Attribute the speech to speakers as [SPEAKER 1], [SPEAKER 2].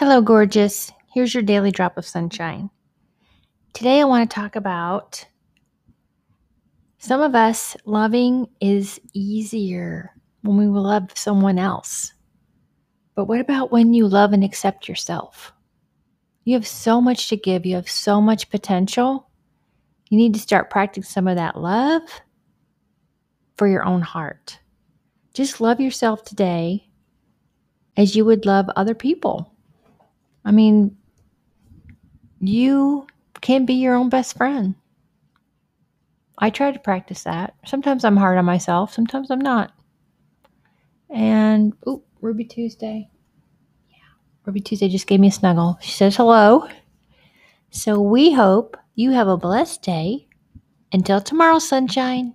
[SPEAKER 1] Hello, gorgeous. Here's your daily drop of sunshine. Today, I want to talk about some of us loving is easier when we love someone else. But what about when you love and accept yourself? You have so much to give, you have so much potential. You need to start practicing some of that love for your own heart. Just love yourself today as you would love other people. I mean, you can be your own best friend. I try to practice that. Sometimes I'm hard on myself, sometimes I'm not. And, oh, Ruby Tuesday. Yeah, Ruby Tuesday just gave me a snuggle. She says hello. So we hope you have a blessed day. Until tomorrow, sunshine.